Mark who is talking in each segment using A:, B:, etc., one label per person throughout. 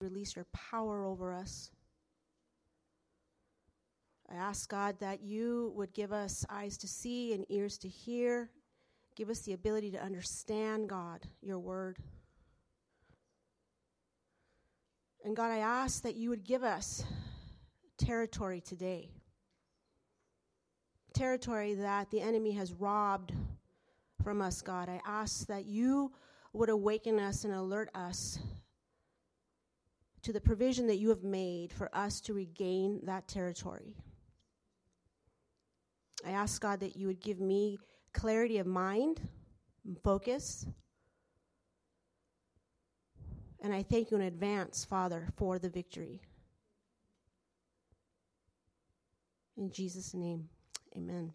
A: release your power over us. I ask God that you would give us eyes to see and ears to hear. Give us the ability to understand, God, your word. And God, I ask that you would give us territory today. Territory that the enemy has robbed from us, God. I ask that you would awaken us and alert us to the provision that you have made for us to regain that territory. I ask God that you would give me clarity of mind and focus. And I thank you in advance, Father, for the victory. In Jesus' name, amen.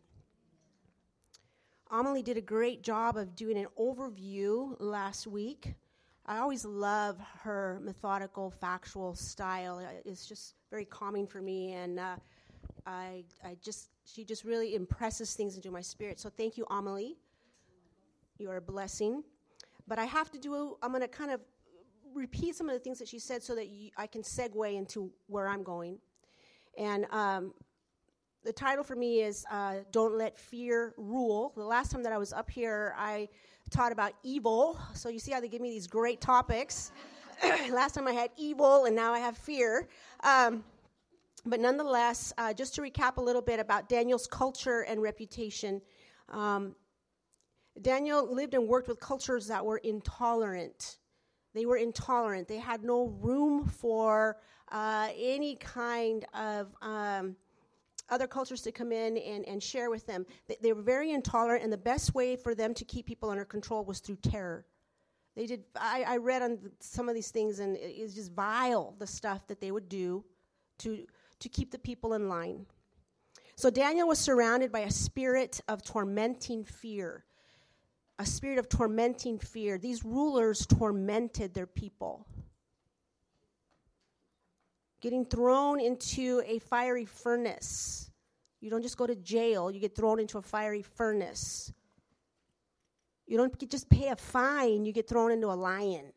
A: Amelie did a great job of doing an overview last week. I always love her methodical, factual style. It's just very calming for me, and uh, I, I just, she just really impresses things into my spirit. So thank you, Amelie. You are a blessing. But I have to do, I'm going to kind of repeat some of the things that she said so that you, I can segue into where I'm going. And um, the title for me is uh, Don't Let Fear Rule. The last time that I was up here, I taught about evil. So you see how they give me these great topics. last time I had evil, and now I have fear. Um, but nonetheless, uh, just to recap a little bit about Daniel's culture and reputation, um, Daniel lived and worked with cultures that were intolerant. They were intolerant. They had no room for uh, any kind of um, other cultures to come in and, and share with them. They, they were very intolerant, and the best way for them to keep people under control was through terror. They did. I, I read on some of these things, and it, it's just vile the stuff that they would do to to keep the people in line. So Daniel was surrounded by a spirit of tormenting fear. A spirit of tormenting fear. These rulers tormented their people. Getting thrown into a fiery furnace. You don't just go to jail, you get thrown into a fiery furnace. You don't just pay a fine, you get thrown into a lion.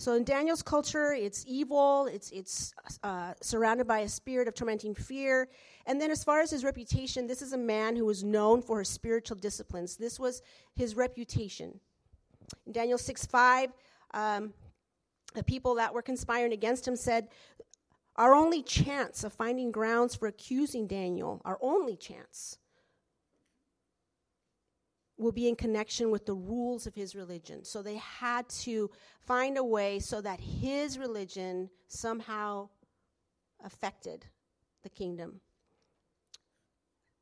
A: So in Daniel's culture, it's evil, it's, it's uh, surrounded by a spirit of tormenting fear. And then, as far as his reputation, this is a man who was known for his spiritual disciplines. This was his reputation. In Daniel 6 5, um, the people that were conspiring against him said, Our only chance of finding grounds for accusing Daniel, our only chance, will be in connection with the rules of his religion. So they had to find a way so that his religion somehow affected the kingdom.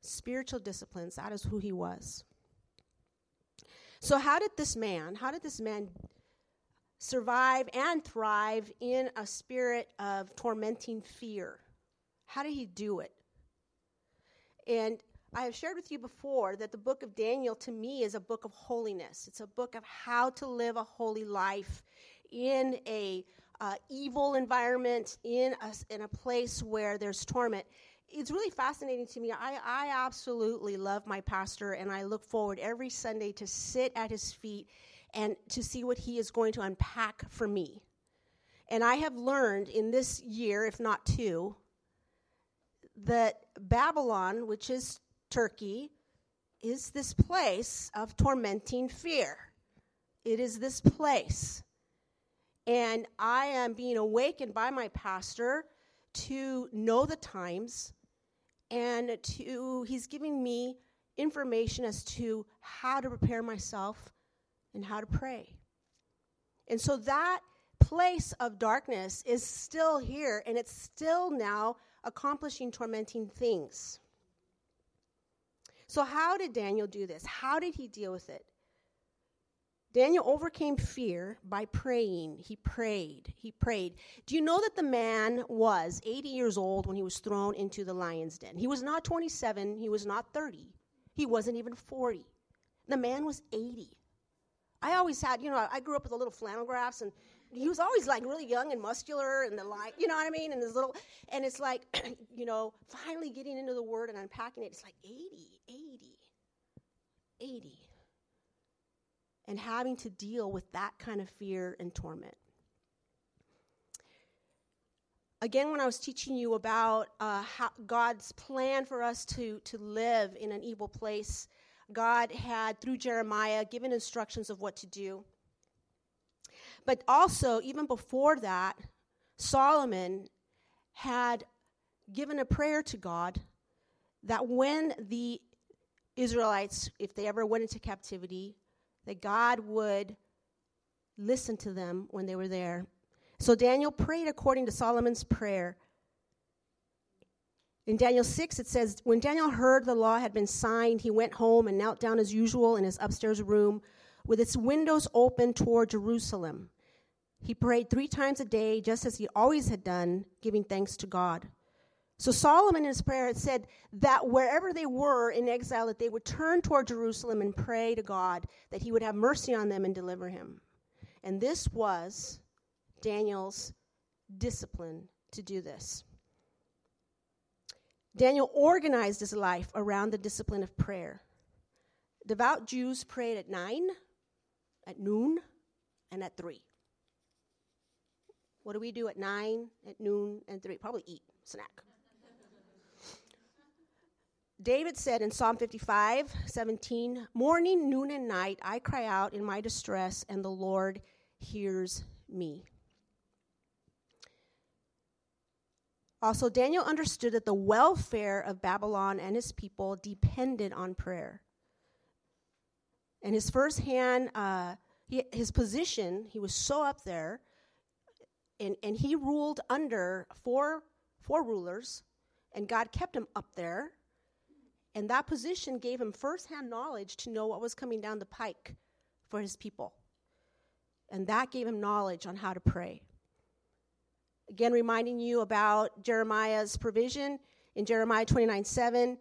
A: Spiritual disciplines, that is who he was. So, how did this man, how did this man survive and thrive in a spirit of tormenting fear? How did he do it? And I have shared with you before that the book of Daniel to me is a book of holiness. It's a book of how to live a holy life in a uh, evil environment, in a, in a place where there's torment. It's really fascinating to me. I, I absolutely love my pastor, and I look forward every Sunday to sit at his feet and to see what he is going to unpack for me. And I have learned in this year, if not two, that Babylon, which is Turkey is this place of tormenting fear. It is this place. And I am being awakened by my pastor to know the times and to he's giving me information as to how to prepare myself and how to pray. And so that place of darkness is still here and it's still now accomplishing tormenting things. So, how did Daniel do this? How did he deal with it? Daniel overcame fear by praying. He prayed. He prayed. Do you know that the man was 80 years old when he was thrown into the lion's den? He was not 27, he was not 30, he wasn't even 40. The man was 80. I always had, you know, I grew up with a little flannel graphs and he was always like really young and muscular and the like, you know what I mean? And his little, and it's like, you know, finally getting into the word and unpacking it. It's like 80, 80, 80. And having to deal with that kind of fear and torment. Again, when I was teaching you about uh, God's plan for us to, to live in an evil place, God had, through Jeremiah, given instructions of what to do. But also, even before that, Solomon had given a prayer to God that when the Israelites, if they ever went into captivity, that God would listen to them when they were there. So Daniel prayed according to Solomon's prayer. In Daniel 6, it says, When Daniel heard the law had been signed, he went home and knelt down as usual in his upstairs room with its windows open toward Jerusalem. He prayed three times a day, just as he always had done, giving thanks to God. So Solomon in his prayer had said that wherever they were in exile, that they would turn toward Jerusalem and pray to God that he would have mercy on them and deliver him. And this was Daniel's discipline to do this. Daniel organized his life around the discipline of prayer. Devout Jews prayed at 9, at noon, and at 3. What do we do at 9, at noon, and 3? Probably eat, snack. David said in Psalm 55, 17, Morning, noon, and night I cry out in my distress, and the Lord hears me. Also, Daniel understood that the welfare of Babylon and his people depended on prayer. And his firsthand, uh, he, his position, he was so up there, and, and he ruled under four, four rulers, and God kept him up there and that position gave him firsthand knowledge to know what was coming down the pike for his people. And that gave him knowledge on how to pray. Again, reminding you about Jeremiah's provision in Jeremiah 29 7.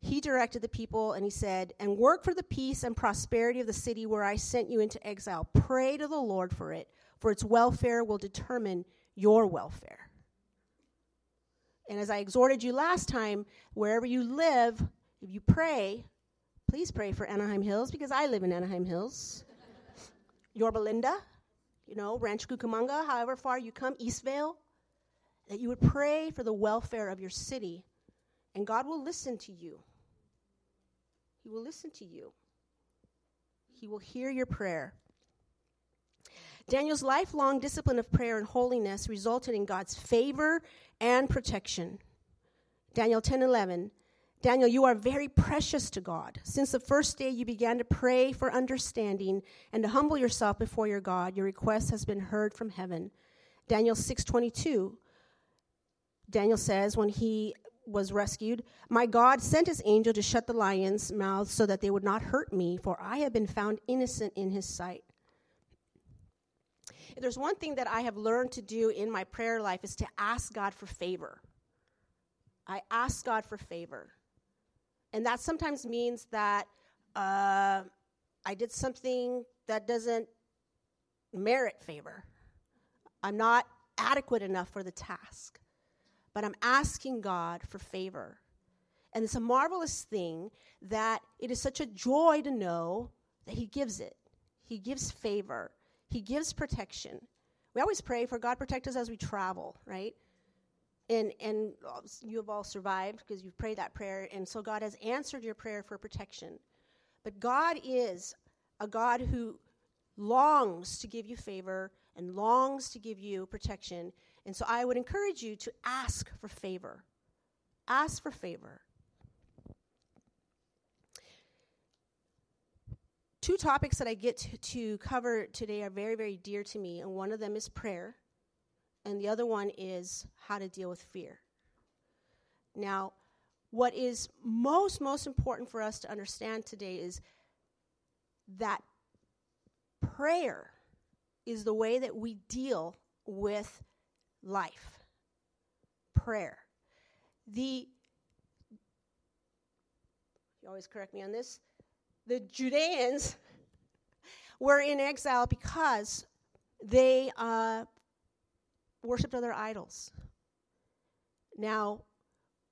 A: He directed the people and he said, And work for the peace and prosperity of the city where I sent you into exile. Pray to the Lord for it, for its welfare will determine your welfare. And as I exhorted you last time, wherever you live, if you pray, please pray for Anaheim Hills because I live in Anaheim Hills. Yorba Linda, you know, Rancho Cucamonga, however far you come, Eastvale, that you would pray for the welfare of your city, and God will listen to you. He will listen to you. He will hear your prayer. Daniel's lifelong discipline of prayer and holiness resulted in God's favor and protection. Daniel 10 11. Daniel, you are very precious to God. Since the first day you began to pray for understanding and to humble yourself before your God, your request has been heard from heaven. Daniel 6:22. Daniel says when he was rescued, "My God sent his angel to shut the lions' mouths so that they would not hurt me, for I have been found innocent in his sight." If there's one thing that I have learned to do in my prayer life is to ask God for favor. I ask God for favor. And that sometimes means that uh, I did something that doesn't merit favor. I'm not adequate enough for the task, but I'm asking God for favor. And it's a marvelous thing that it is such a joy to know that He gives it. He gives favor, He gives protection. We always pray for God protect us as we travel, right? And and uh, you have all survived because you've prayed that prayer and so god has answered your prayer for protection. But god is a god who longs to give you favor and longs to give you protection. And so i would encourage you to ask for favor. Ask for favor. Two topics that i get to, to cover today are very very dear to me and one of them is prayer and the other one is how to deal with fear. Now, what is most, most important for us to understand today is that prayer is the way that we deal with life. Prayer. The, you always correct me on this, the Judeans were in exile because they uh, worshiped other idols. Now,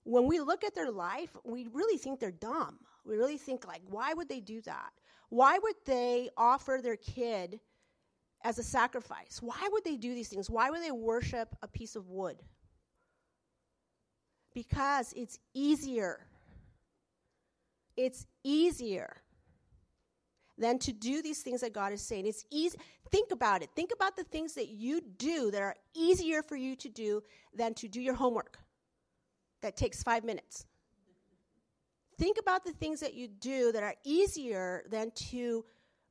A: when we look at their life, we really think they're dumb. We really think, like, why would they do that? Why would they offer their kid as a sacrifice? Why would they do these things? Why would they worship a piece of wood? Because it's easier. It's easier than to do these things that God is saying. It's easy. Think about it. Think about the things that you do that are easier for you to do than to do your homework that takes five minutes. Think about the things that you do that are easier than to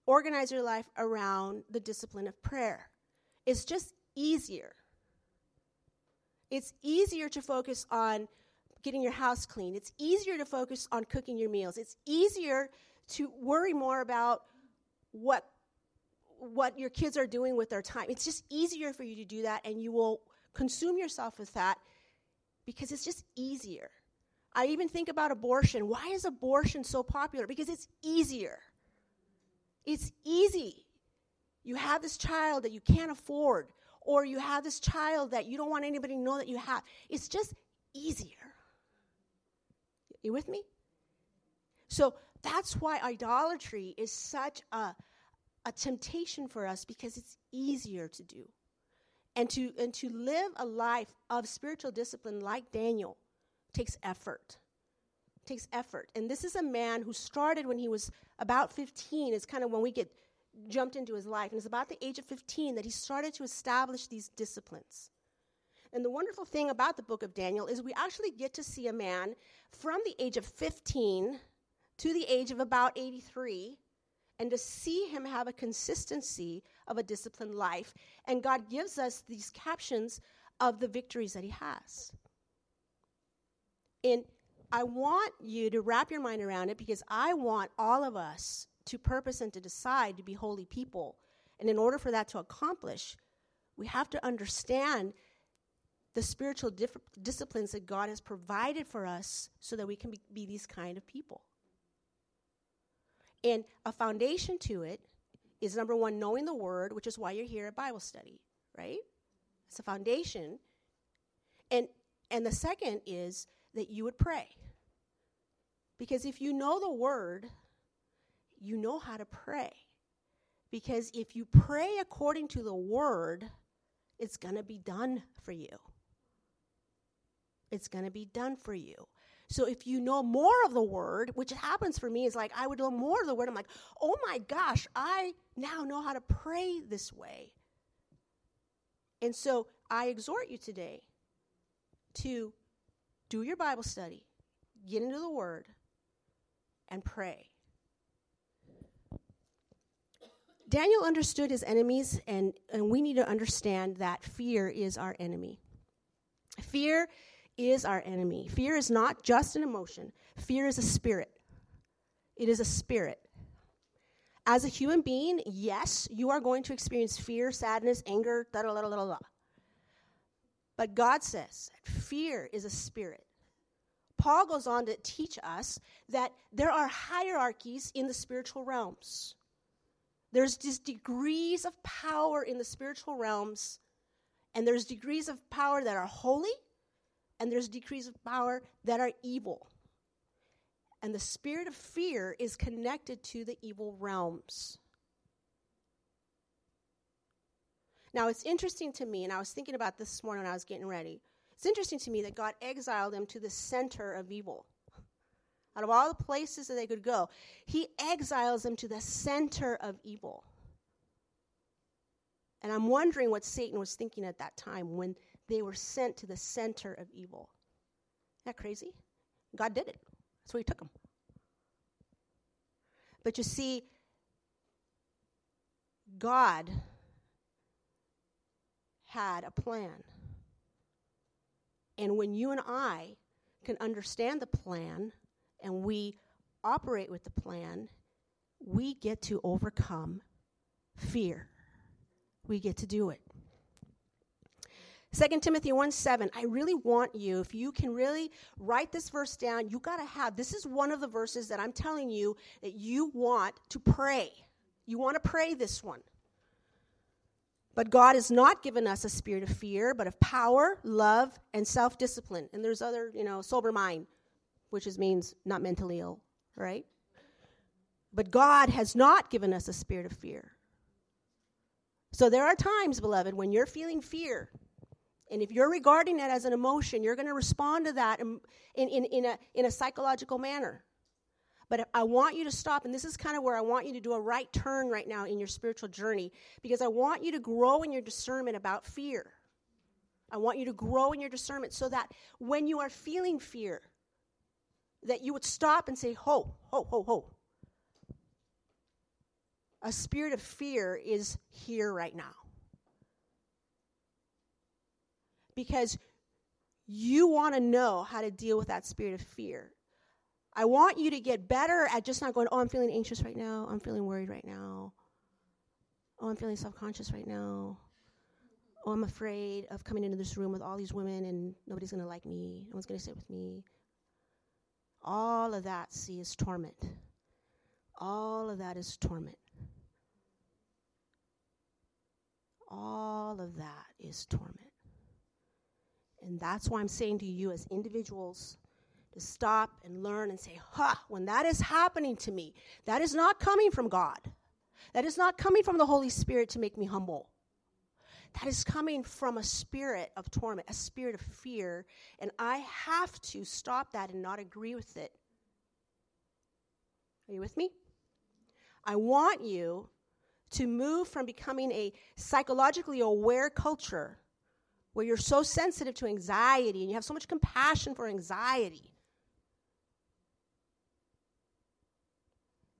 A: organize your life around the discipline of prayer. It's just easier. It's easier to focus on getting your house clean. It's easier to focus on cooking your meals. It's easier to worry more about what what your kids are doing with their time. It's just easier for you to do that and you will consume yourself with that because it's just easier. I even think about abortion. Why is abortion so popular? Because it's easier. It's easy. You have this child that you can't afford, or you have this child that you don't want anybody to know that you have. It's just easier. You with me? So that's why idolatry is such a, a temptation for us because it's easier to do. And to, and to live a life of spiritual discipline like Daniel takes effort. Takes effort. And this is a man who started when he was about 15, is kind of when we get jumped into his life. And it's about the age of 15 that he started to establish these disciplines. And the wonderful thing about the book of Daniel is we actually get to see a man from the age of 15 to the age of about 83 and to see him have a consistency of a disciplined life. And God gives us these captions of the victories that he has. And I want you to wrap your mind around it because I want all of us to purpose and to decide to be holy people. And in order for that to accomplish, we have to understand the spiritual dif- disciplines that God has provided for us so that we can be, be these kind of people. And a foundation to it is number one, knowing the word, which is why you're here at Bible study, right? It's a foundation. And and the second is that you would pray. Because if you know the word, you know how to pray. Because if you pray according to the word, it's going to be done for you. It's going to be done for you. So if you know more of the word, which happens for me, is like I would know more of the word. I'm like, oh my gosh, I now know how to pray this way. And so I exhort you today to do your Bible study, get into the Word, and pray. Daniel understood his enemies, and, and we need to understand that fear is our enemy. Fear is our enemy. Fear is not just an emotion, fear is a spirit. It is a spirit. As a human being, yes, you are going to experience fear, sadness, anger, da da da da da. But God says fear is a spirit. Paul goes on to teach us that there are hierarchies in the spiritual realms. There's degrees of power in the spiritual realms, and there's degrees of power that are holy, and there's degrees of power that are evil. And the spirit of fear is connected to the evil realms. Now, it's interesting to me, and I was thinking about this morning when I was getting ready. It's interesting to me that God exiled them to the center of evil. Out of all the places that they could go, He exiles them to the center of evil. And I'm wondering what Satan was thinking at that time when they were sent to the center of evil. Isn't that crazy? God did it. That's where He took them. But you see, God had a plan. And when you and I can understand the plan and we operate with the plan, we get to overcome fear. We get to do it. 2 Timothy 1 7, I really want you, if you can really write this verse down, you got to have, this is one of the verses that I'm telling you that you want to pray. You want to pray this one. But God has not given us a spirit of fear, but of power, love, and self discipline. And there's other, you know, sober mind, which is, means not mentally ill, right? But God has not given us a spirit of fear. So there are times, beloved, when you're feeling fear. And if you're regarding it as an emotion, you're going to respond to that in, in, in, a, in a psychological manner. But I want you to stop, and this is kind of where I want you to do a right turn right now in your spiritual journey, because I want you to grow in your discernment about fear. I want you to grow in your discernment so that when you are feeling fear, that you would stop and say, ho, ho, ho, ho. A spirit of fear is here right now. Because you want to know how to deal with that spirit of fear. I want you to get better at just not going, oh, I'm feeling anxious right now. I'm feeling worried right now. Oh, I'm feeling self conscious right now. Oh, I'm afraid of coming into this room with all these women and nobody's going to like me. No one's going to sit with me. All of that, see, is torment. All of that is torment. All of that is torment. And that's why I'm saying to you, as individuals, to stop and learn and say, ha, when that is happening to me, that is not coming from God. That is not coming from the Holy Spirit to make me humble. That is coming from a spirit of torment, a spirit of fear, and I have to stop that and not agree with it. Are you with me? I want you to move from becoming a psychologically aware culture where you're so sensitive to anxiety and you have so much compassion for anxiety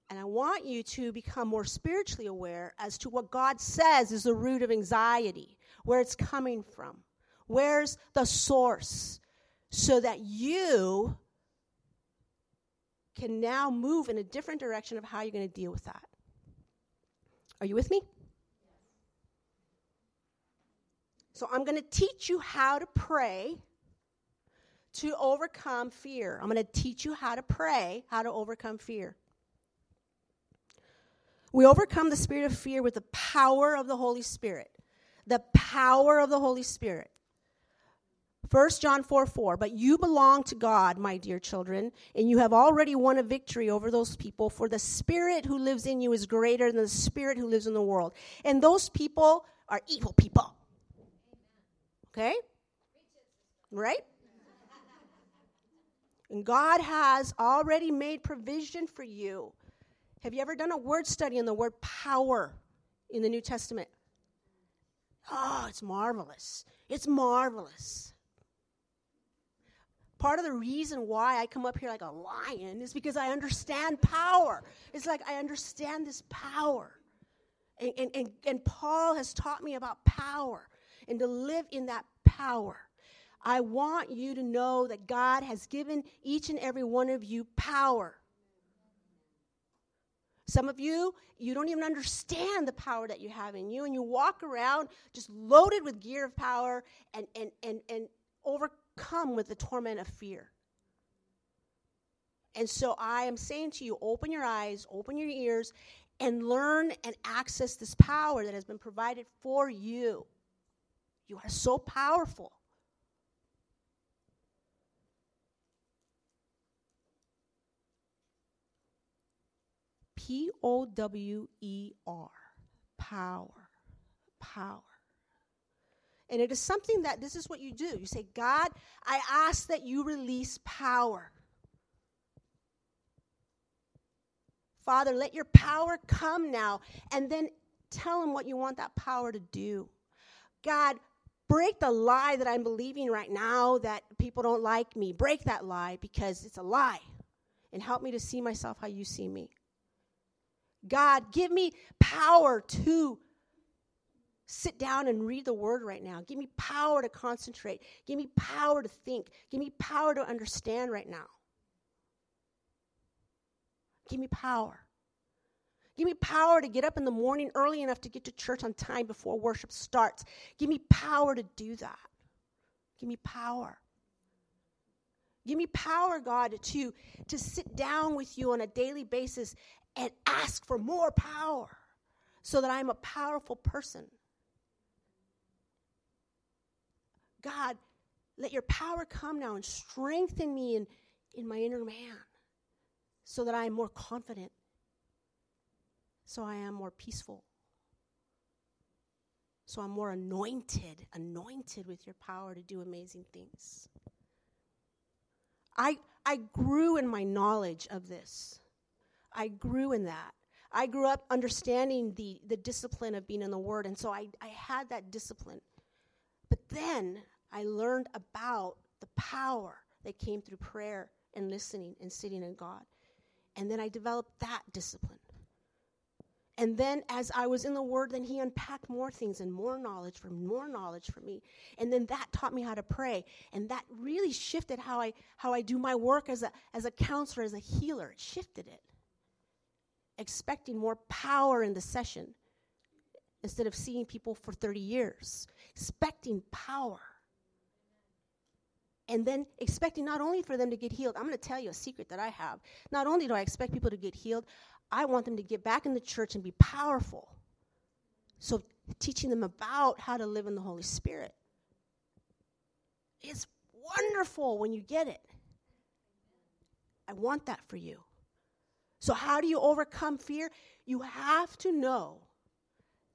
A: And I want you to become more spiritually aware as to what God says is the root of anxiety, where it's coming from, where's the source, so that you can now move in a different direction of how you're going to deal with that. Are you with me? So I'm going to teach you how to pray to overcome fear. I'm going to teach you how to pray, how to overcome fear. We overcome the spirit of fear with the power of the Holy Spirit. The power of the Holy Spirit. 1 John 4 4, but you belong to God, my dear children, and you have already won a victory over those people, for the spirit who lives in you is greater than the spirit who lives in the world. And those people are evil people. Okay? Right? And God has already made provision for you have you ever done a word study on the word power in the New Testament? Oh, it's marvelous. It's marvelous. Part of the reason why I come up here like a lion is because I understand power. It's like I understand this power. And, and, and, and Paul has taught me about power and to live in that power. I want you to know that God has given each and every one of you power. Some of you, you don't even understand the power that you have in you, and you walk around just loaded with gear of power and, and, and, and overcome with the torment of fear. And so I am saying to you open your eyes, open your ears, and learn and access this power that has been provided for you. You are so powerful. P O W E R. Power. Power. And it is something that this is what you do. You say, God, I ask that you release power. Father, let your power come now. And then tell him what you want that power to do. God, break the lie that I'm believing right now that people don't like me. Break that lie because it's a lie. And help me to see myself how you see me. God, give me power to sit down and read the word right now. Give me power to concentrate. Give me power to think. Give me power to understand right now. Give me power. Give me power to get up in the morning early enough to get to church on time before worship starts. Give me power to do that. Give me power. Give me power, God, to, to sit down with you on a daily basis and ask for more power so that I'm a powerful person. God, let your power come now and strengthen me in, in my inner man so that I am more confident So I am more peaceful. So I'm more anointed, anointed with your power to do amazing things. I, I grew in my knowledge of this. I grew in that. I grew up understanding the, the discipline of being in the Word, and so I, I had that discipline. But then I learned about the power that came through prayer and listening and sitting in God. And then I developed that discipline. And then as I was in the Word, then He unpacked more things and more knowledge for more knowledge for me. And then that taught me how to pray. And that really shifted how I how I do my work as a as a counselor, as a healer. It shifted it. Expecting more power in the session instead of seeing people for 30 years. Expecting power and then expecting not only for them to get healed, I'm going to tell you a secret that I have. Not only do I expect people to get healed, I want them to get back in the church and be powerful. So, teaching them about how to live in the Holy Spirit. It's wonderful when you get it. I want that for you. So, how do you overcome fear? You have to know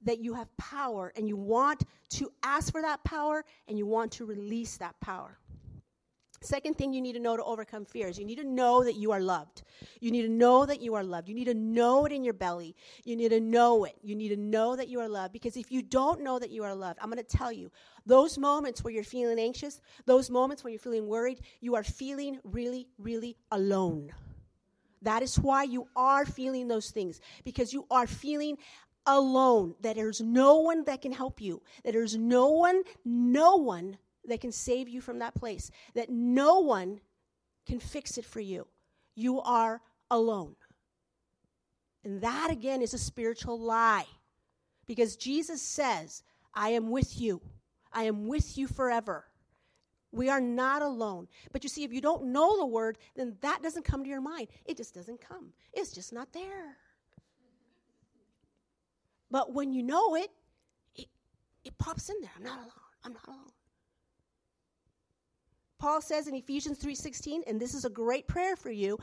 A: that you have power and you want to ask for that power and you want to release that power. Second thing you need to know to overcome fear is you need to know that you are loved. You need to know that you are loved. You need to know it in your belly. You need to know it. You need to know that you are loved because if you don't know that you are loved, I'm going to tell you, those moments where you're feeling anxious, those moments when you're feeling worried, you are feeling really, really alone. That is why you are feeling those things because you are feeling alone, that there's no one that can help you, that there's no one, no one that can save you from that place, that no one can fix it for you. You are alone. And that again is a spiritual lie. Because Jesus says, I am with you. I am with you forever. We are not alone. But you see, if you don't know the word, then that doesn't come to your mind. It just doesn't come. It's just not there. But when you know it, it, it pops in there. I'm not alone. I'm not alone. Paul says in Ephesians 3:16, and this is a great prayer for you,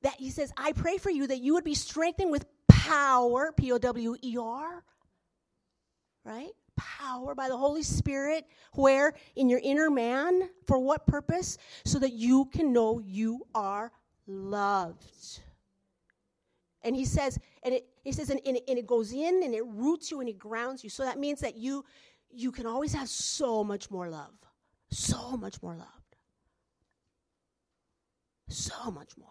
A: that he says, "I pray for you that you would be strengthened with power, P O W E R." Right? Power by the Holy Spirit, where in your inner man, for what purpose? So that you can know you are loved. And he says, and it, he says, and, and, it, and it goes in and it roots you and it grounds you. So that means that you you can always have so much more love so much more loved. So much more.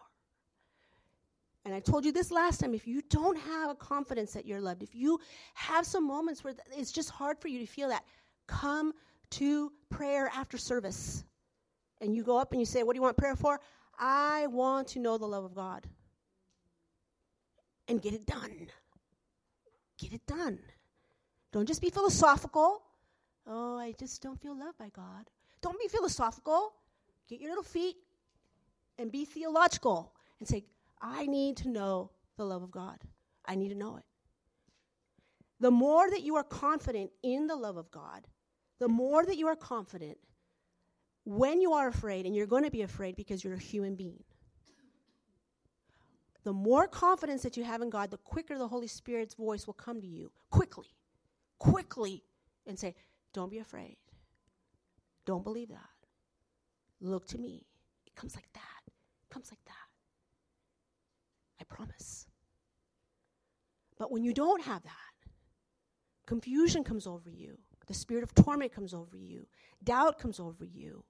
A: And I told you this last time if you don't have a confidence that you're loved, if you have some moments where it's just hard for you to feel that, come to prayer after service. And you go up and you say, What do you want prayer for? I want to know the love of God. And get it done. Get it done. Don't just be philosophical. Oh, I just don't feel loved by God. Don't be philosophical. Get your little feet and be theological and say, I need to know the love of God. I need to know it. The more that you are confident in the love of God, the more that you are confident when you are afraid, and you're going to be afraid because you're a human being. The more confidence that you have in God, the quicker the Holy Spirit's voice will come to you quickly, quickly, and say, Don't be afraid. Don't believe that. Look to me. It comes like that. It comes like that. I promise. But when you don't have that, confusion comes over you. The spirit of torment comes over you. Doubt comes over you.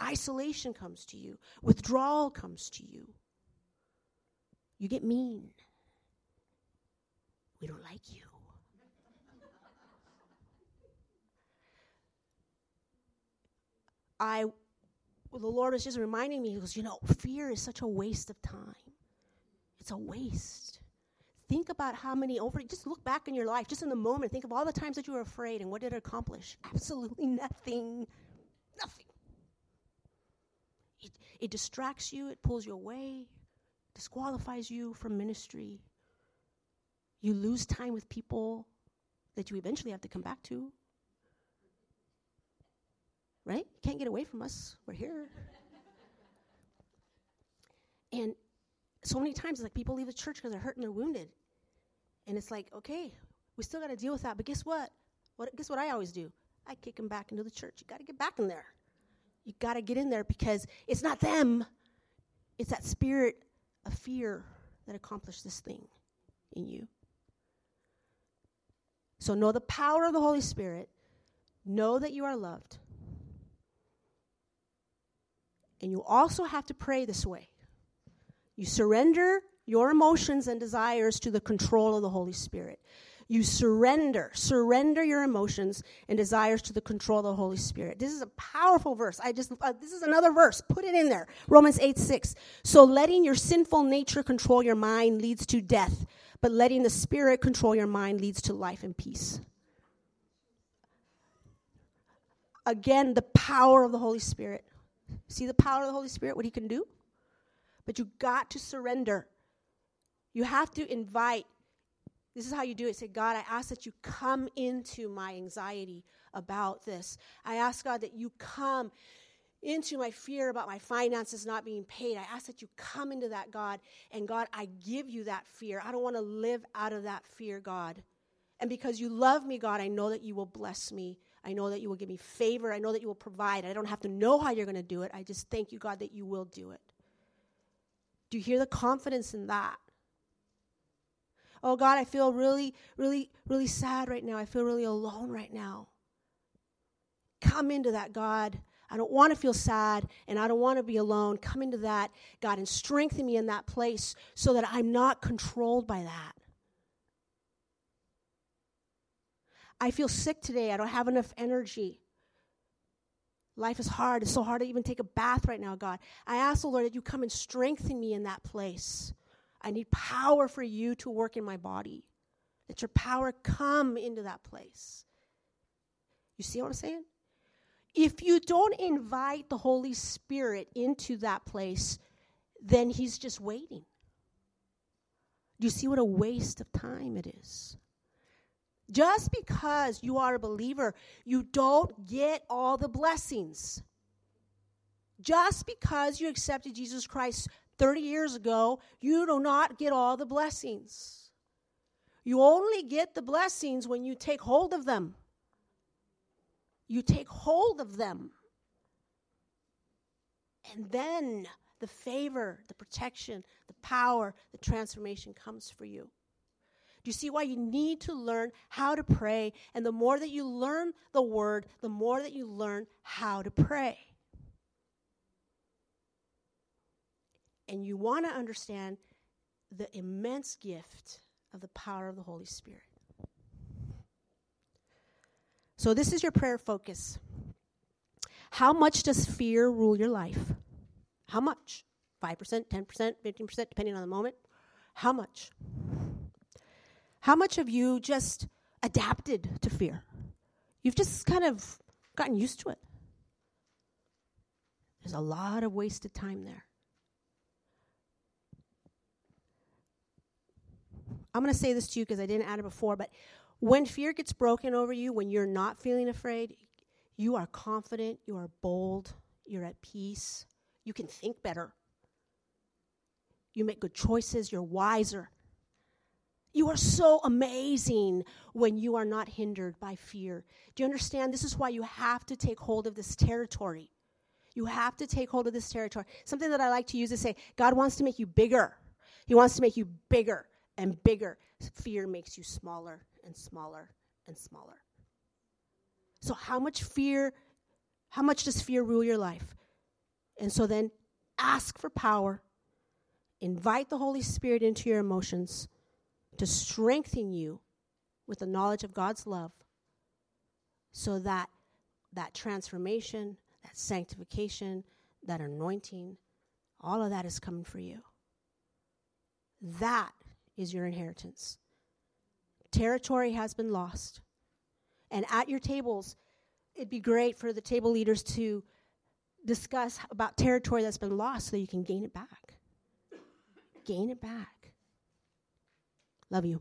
A: Isolation comes to you. Withdrawal comes to you. You get mean. We don't like you. I, the Lord was just reminding me, He goes, you know, fear is such a waste of time. It's a waste. Think about how many over, just look back in your life, just in the moment, think of all the times that you were afraid and what did it accomplish? Absolutely nothing. Nothing. It, it distracts you, it pulls you away, disqualifies you from ministry. You lose time with people that you eventually have to come back to right? You can't get away from us. We're here. and so many times, like people leave the church because they're hurt and they're wounded. And it's like, okay, we still got to deal with that. But guess what? What guess what I always do? I kick them back into the church. You got to get back in there. You got to get in there because it's not them. It's that spirit of fear that accomplished this thing in you. So know the power of the Holy Spirit. Know that you are loved. And you also have to pray this way. You surrender your emotions and desires to the control of the Holy Spirit. You surrender, surrender your emotions and desires to the control of the Holy Spirit. This is a powerful verse. I just, uh, this is another verse. Put it in there. Romans 8 6. So letting your sinful nature control your mind leads to death, but letting the Spirit control your mind leads to life and peace. Again, the power of the Holy Spirit. See the power of the Holy Spirit, what He can do? But you got to surrender. You have to invite this is how you do it. Say, God, I ask that you come into my anxiety about this. I ask, God, that you come into my fear about my finances not being paid. I ask that you come into that, God. And God, I give you that fear. I don't want to live out of that fear, God. And because you love me, God, I know that you will bless me. I know that you will give me favor. I know that you will provide. I don't have to know how you're going to do it. I just thank you, God, that you will do it. Do you hear the confidence in that? Oh God, I feel really, really, really sad right now. I feel really alone right now. Come into that, God. I don't want to feel sad and I don't want to be alone. Come into that, God, and strengthen me in that place so that I'm not controlled by that. I feel sick today. I don't have enough energy. Life is hard. It's so hard to even take a bath right now, God. I ask the Lord that you come and strengthen me in that place. I need power for you to work in my body. Let your power come into that place. You see what I'm saying? If you don't invite the Holy Spirit into that place, then He's just waiting. Do you see what a waste of time it is? Just because you are a believer, you don't get all the blessings. Just because you accepted Jesus Christ 30 years ago, you do not get all the blessings. You only get the blessings when you take hold of them. You take hold of them. And then the favor, the protection, the power, the transformation comes for you. Do you see why you need to learn how to pray? And the more that you learn the word, the more that you learn how to pray. And you want to understand the immense gift of the power of the Holy Spirit. So, this is your prayer focus. How much does fear rule your life? How much? 5%, 10%, 15%, depending on the moment. How much? How much have you just adapted to fear? You've just kind of gotten used to it. There's a lot of wasted time there. I'm going to say this to you because I didn't add it before, but when fear gets broken over you, when you're not feeling afraid, you are confident, you are bold, you're at peace, you can think better, you make good choices, you're wiser. You are so amazing when you are not hindered by fear. Do you understand? This is why you have to take hold of this territory. You have to take hold of this territory. Something that I like to use is say, God wants to make you bigger. He wants to make you bigger and bigger. Fear makes you smaller and smaller and smaller. So, how much fear, how much does fear rule your life? And so then ask for power, invite the Holy Spirit into your emotions to strengthen you with the knowledge of God's love so that that transformation, that sanctification, that anointing, all of that is coming for you. That is your inheritance. Territory has been lost. And at your tables, it'd be great for the table leaders to discuss about territory that's been lost so you can gain it back. Gain it back. Love you.